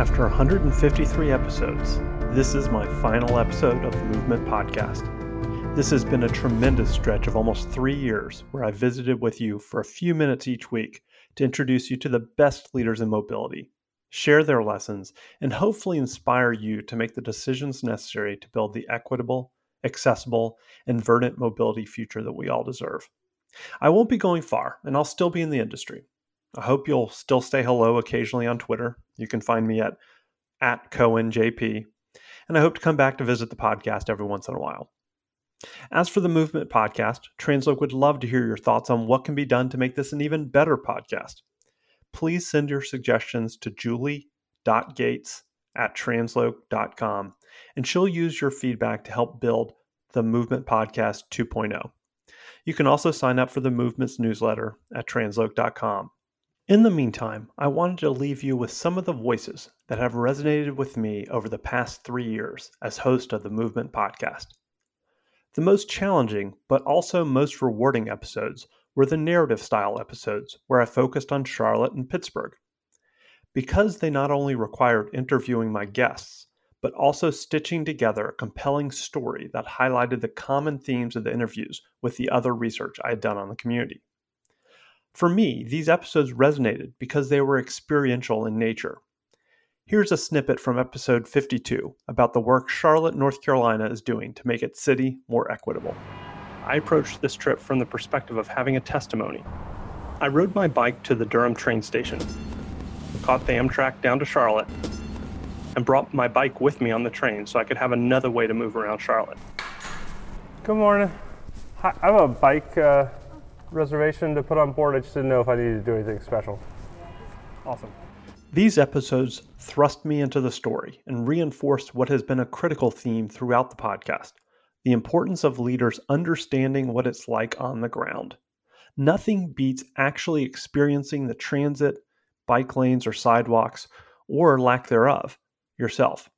After 153 episodes, this is my final episode of the Movement Podcast. This has been a tremendous stretch of almost three years where I visited with you for a few minutes each week to introduce you to the best leaders in mobility, share their lessons, and hopefully inspire you to make the decisions necessary to build the equitable, accessible, and verdant mobility future that we all deserve. I won't be going far, and I'll still be in the industry. I hope you'll still say hello occasionally on Twitter. You can find me at at CohenJP. And I hope to come back to visit the podcast every once in a while. As for the Movement podcast, Transloc would love to hear your thoughts on what can be done to make this an even better podcast. Please send your suggestions to julie.gates at transloc.com, and she'll use your feedback to help build the Movement Podcast 2.0. You can also sign up for the Movement's newsletter at transloc.com. In the meantime, I wanted to leave you with some of the voices that have resonated with me over the past three years as host of the Movement Podcast. The most challenging, but also most rewarding episodes were the narrative style episodes where I focused on Charlotte and Pittsburgh. Because they not only required interviewing my guests, but also stitching together a compelling story that highlighted the common themes of the interviews with the other research I had done on the community. For me, these episodes resonated because they were experiential in nature. Here's a snippet from episode 52 about the work Charlotte, North Carolina is doing to make its city more equitable. I approached this trip from the perspective of having a testimony. I rode my bike to the Durham train station, caught the Amtrak down to Charlotte, and brought my bike with me on the train so I could have another way to move around Charlotte. Good morning. I have a bike uh, reservation to put on board. I just didn't know if I needed to do anything special. Awesome. These episodes thrust me into the story and reinforced what has been a critical theme throughout the podcast the importance of leaders understanding what it's like on the ground. Nothing beats actually experiencing the transit, bike lanes, or sidewalks, or lack thereof, yourself.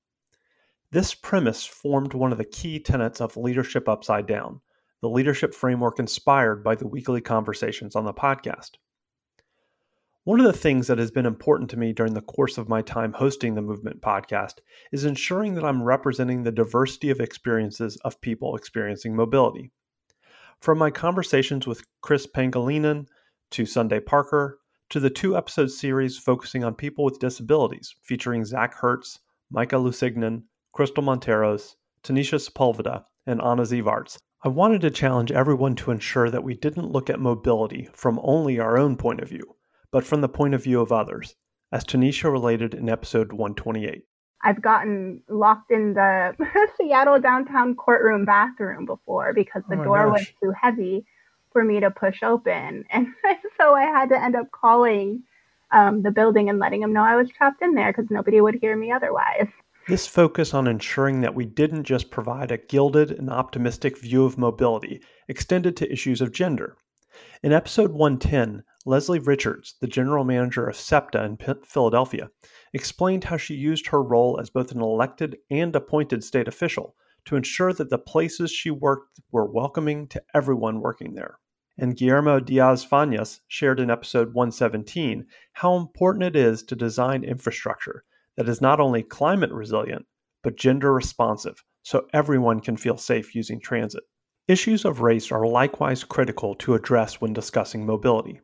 This premise formed one of the key tenets of Leadership Upside Down, the leadership framework inspired by the weekly conversations on the podcast. One of the things that has been important to me during the course of my time hosting the Movement podcast is ensuring that I'm representing the diversity of experiences of people experiencing mobility. From my conversations with Chris Pangilinan to Sunday Parker to the two episode series focusing on people with disabilities, featuring Zach Hertz, Micah Lusignan, Crystal Monteros, Tanisha Sepulveda, and Anna Zivarts, I wanted to challenge everyone to ensure that we didn't look at mobility from only our own point of view, but from the point of view of others, as Tanisha related in episode 128. I've gotten locked in the Seattle downtown courtroom bathroom before because the oh door gosh. was too heavy for me to push open. And so I had to end up calling um, the building and letting them know I was trapped in there because nobody would hear me otherwise. This focus on ensuring that we didn't just provide a gilded and optimistic view of mobility extended to issues of gender. In episode 110, Leslie Richards, the general manager of SEPTA in Philadelphia, explained how she used her role as both an elected and appointed state official to ensure that the places she worked were welcoming to everyone working there. And Guillermo Diaz Fañas shared in episode 117 how important it is to design infrastructure that is not only climate resilient, but gender responsive, so everyone can feel safe using transit. Issues of race are likewise critical to address when discussing mobility.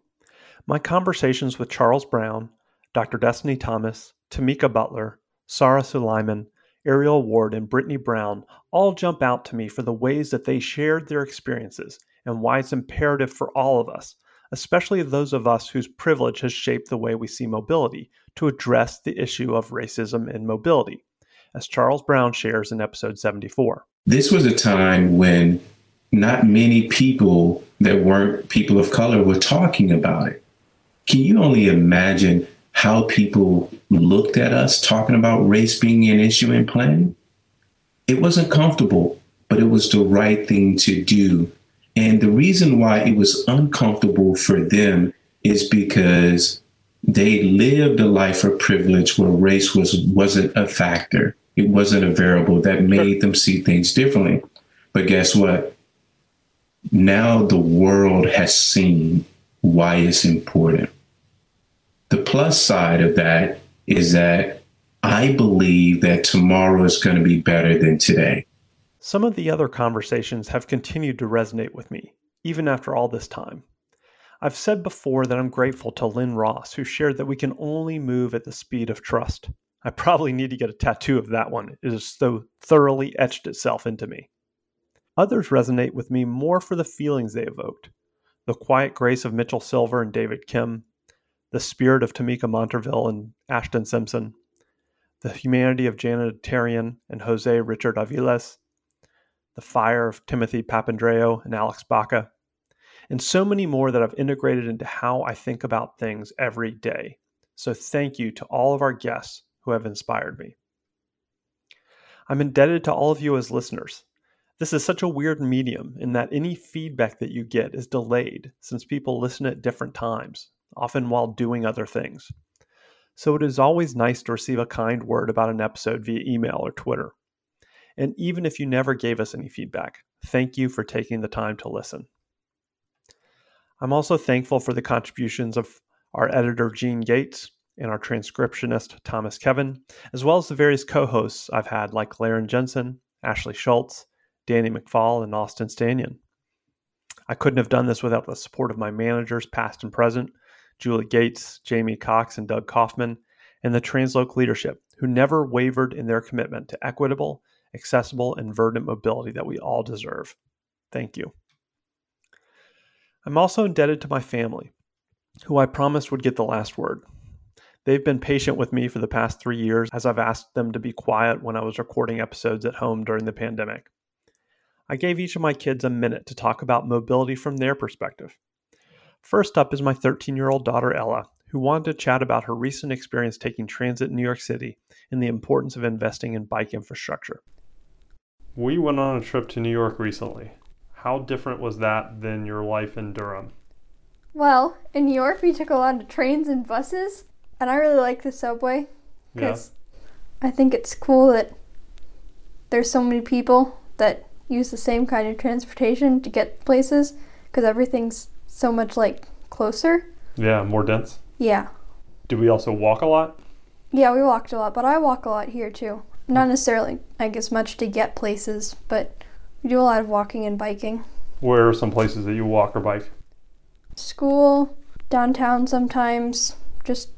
My conversations with Charles Brown, Dr. Destiny Thomas, Tamika Butler, Sarah Suleiman, Ariel Ward, and Brittany Brown all jump out to me for the ways that they shared their experiences and why it's imperative for all of us, especially those of us whose privilege has shaped the way we see mobility, to address the issue of racism and mobility, as Charles Brown shares in episode 74. This was a time when not many people that weren't people of color were talking about it. Can you only imagine how people looked at us talking about race being an issue in planning? It wasn't comfortable, but it was the right thing to do. And the reason why it was uncomfortable for them is because they lived a life of privilege where race was wasn't a factor. It wasn't a variable that made them see things differently. But guess what? Now the world has seen why it's important. The plus side of that is that I believe that tomorrow is going to be better than today. Some of the other conversations have continued to resonate with me, even after all this time. I've said before that I'm grateful to Lynn Ross, who shared that we can only move at the speed of trust. I probably need to get a tattoo of that one. It has so thoroughly etched itself into me. Others resonate with me more for the feelings they evoked the quiet grace of Mitchell Silver and David Kim, the spirit of Tamika Monterville and Ashton Simpson, the humanity of Janet Tarian and Jose Richard Aviles, the fire of Timothy Papandreou and Alex Baca, and so many more that I've integrated into how I think about things every day. So thank you to all of our guests who have inspired me. I'm indebted to all of you as listeners. This is such a weird medium in that any feedback that you get is delayed since people listen at different times, often while doing other things. So it is always nice to receive a kind word about an episode via email or Twitter. And even if you never gave us any feedback, thank you for taking the time to listen. I'm also thankful for the contributions of our editor, Gene Gates, and our transcriptionist, Thomas Kevin, as well as the various co hosts I've had, like Laren Jensen, Ashley Schultz, Danny McFall, and Austin Stanion. I couldn't have done this without the support of my managers, past and present, Julie Gates, Jamie Cox, and Doug Kaufman, and the Transloc leadership, who never wavered in their commitment to equitable, accessible, and verdant mobility that we all deserve. Thank you. I'm also indebted to my family, who I promised would get the last word. They've been patient with me for the past three years as I've asked them to be quiet when I was recording episodes at home during the pandemic. I gave each of my kids a minute to talk about mobility from their perspective. First up is my 13 year old daughter Ella, who wanted to chat about her recent experience taking transit in New York City and the importance of investing in bike infrastructure. We went on a trip to New York recently. How different was that than your life in Durham? Well, in New York, we took a lot of trains and buses, and I really like the subway because yeah. I think it's cool that there's so many people that use the same kind of transportation to get places because everything's so much like closer. Yeah, more dense. Yeah. Do we also walk a lot? Yeah, we walked a lot, but I walk a lot here too. Not necessarily, I guess, much to get places, but we do a lot of walking and biking. Where are some places that you walk or bike? School, downtown sometimes, just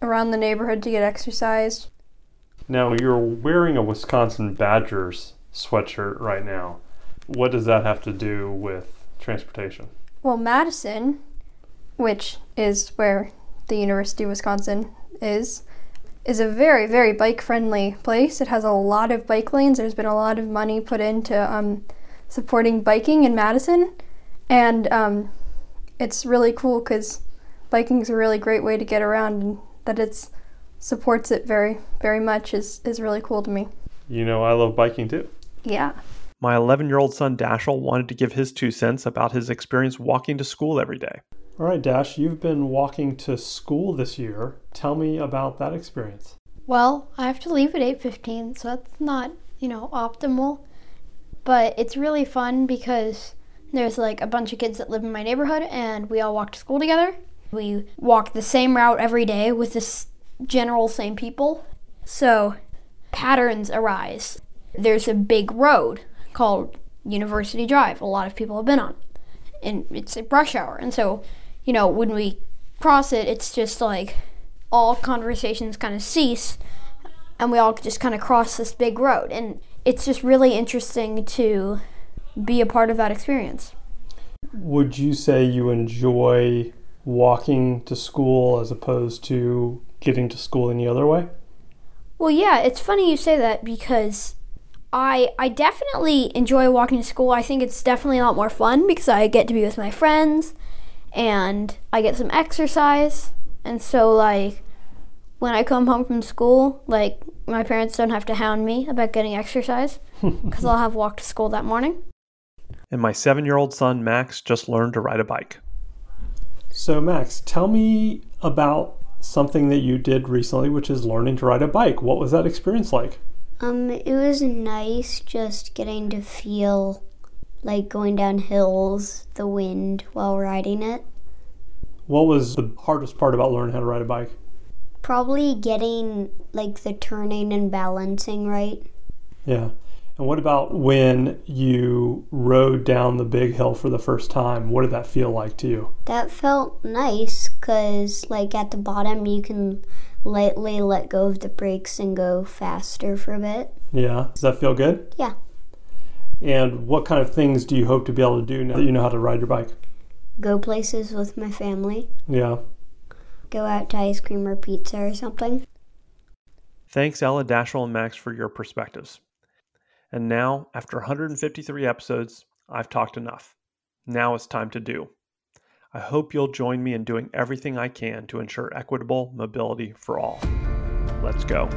around the neighborhood to get exercise. Now, you're wearing a Wisconsin Badgers sweatshirt right now. What does that have to do with transportation? Well, Madison, which is where the University of Wisconsin is, is a very, very bike friendly place. It has a lot of bike lanes. There's been a lot of money put into um, supporting biking in Madison. And um, it's really cool because biking is a really great way to get around and that it supports it very, very much is, is really cool to me. You know, I love biking too. Yeah. My 11 year old son Dashiell wanted to give his two cents about his experience walking to school every day. All right, Dash, you've been walking to school this year. Tell me about that experience. Well, I have to leave at 8:15, so that's not, you know, optimal. But it's really fun because there's like a bunch of kids that live in my neighborhood and we all walk to school together. We walk the same route every day with the general same people. So patterns arise. There's a big road called University Drive. A lot of people have been on. And it's a rush hour. And so you know, when we cross it, it's just like all conversations kind of cease and we all just kind of cross this big road. And it's just really interesting to be a part of that experience. Would you say you enjoy walking to school as opposed to getting to school any other way? Well, yeah, it's funny you say that because I I definitely enjoy walking to school. I think it's definitely a lot more fun because I get to be with my friends and I get some exercise. And so, like, when I come home from school, like, my parents don't have to hound me about getting exercise because I'll have walked to school that morning. And my seven year old son, Max, just learned to ride a bike. So, Max, tell me about something that you did recently, which is learning to ride a bike. What was that experience like? Um, it was nice just getting to feel like going down hills, the wind while riding it. What was the hardest part about learning how to ride a bike? Probably getting like the turning and balancing right. Yeah. And what about when you rode down the big hill for the first time? What did that feel like to you? That felt nice because, like, at the bottom, you can lightly let go of the brakes and go faster for a bit. Yeah. Does that feel good? Yeah. And what kind of things do you hope to be able to do now that you know how to ride your bike? Go places with my family. Yeah. Go out to ice cream or pizza or something. Thanks, Ella, Dashiell, and Max, for your perspectives. And now, after 153 episodes, I've talked enough. Now it's time to do. I hope you'll join me in doing everything I can to ensure equitable mobility for all. Let's go.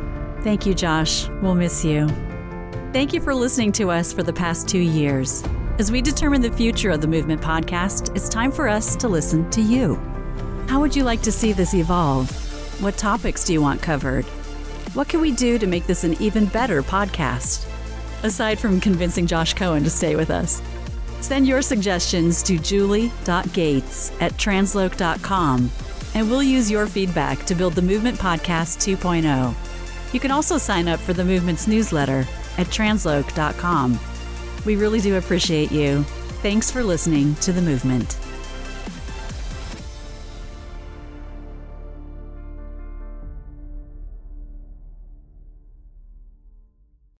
Thank you, Josh. We'll miss you. Thank you for listening to us for the past two years. As we determine the future of the Movement Podcast, it's time for us to listen to you. How would you like to see this evolve? What topics do you want covered? What can we do to make this an even better podcast? Aside from convincing Josh Cohen to stay with us, send your suggestions to julie.gates at transloc.com and we'll use your feedback to build the Movement Podcast 2.0. You can also sign up for the Movement's newsletter at transloc.com. We really do appreciate you. Thanks for listening to The Movement.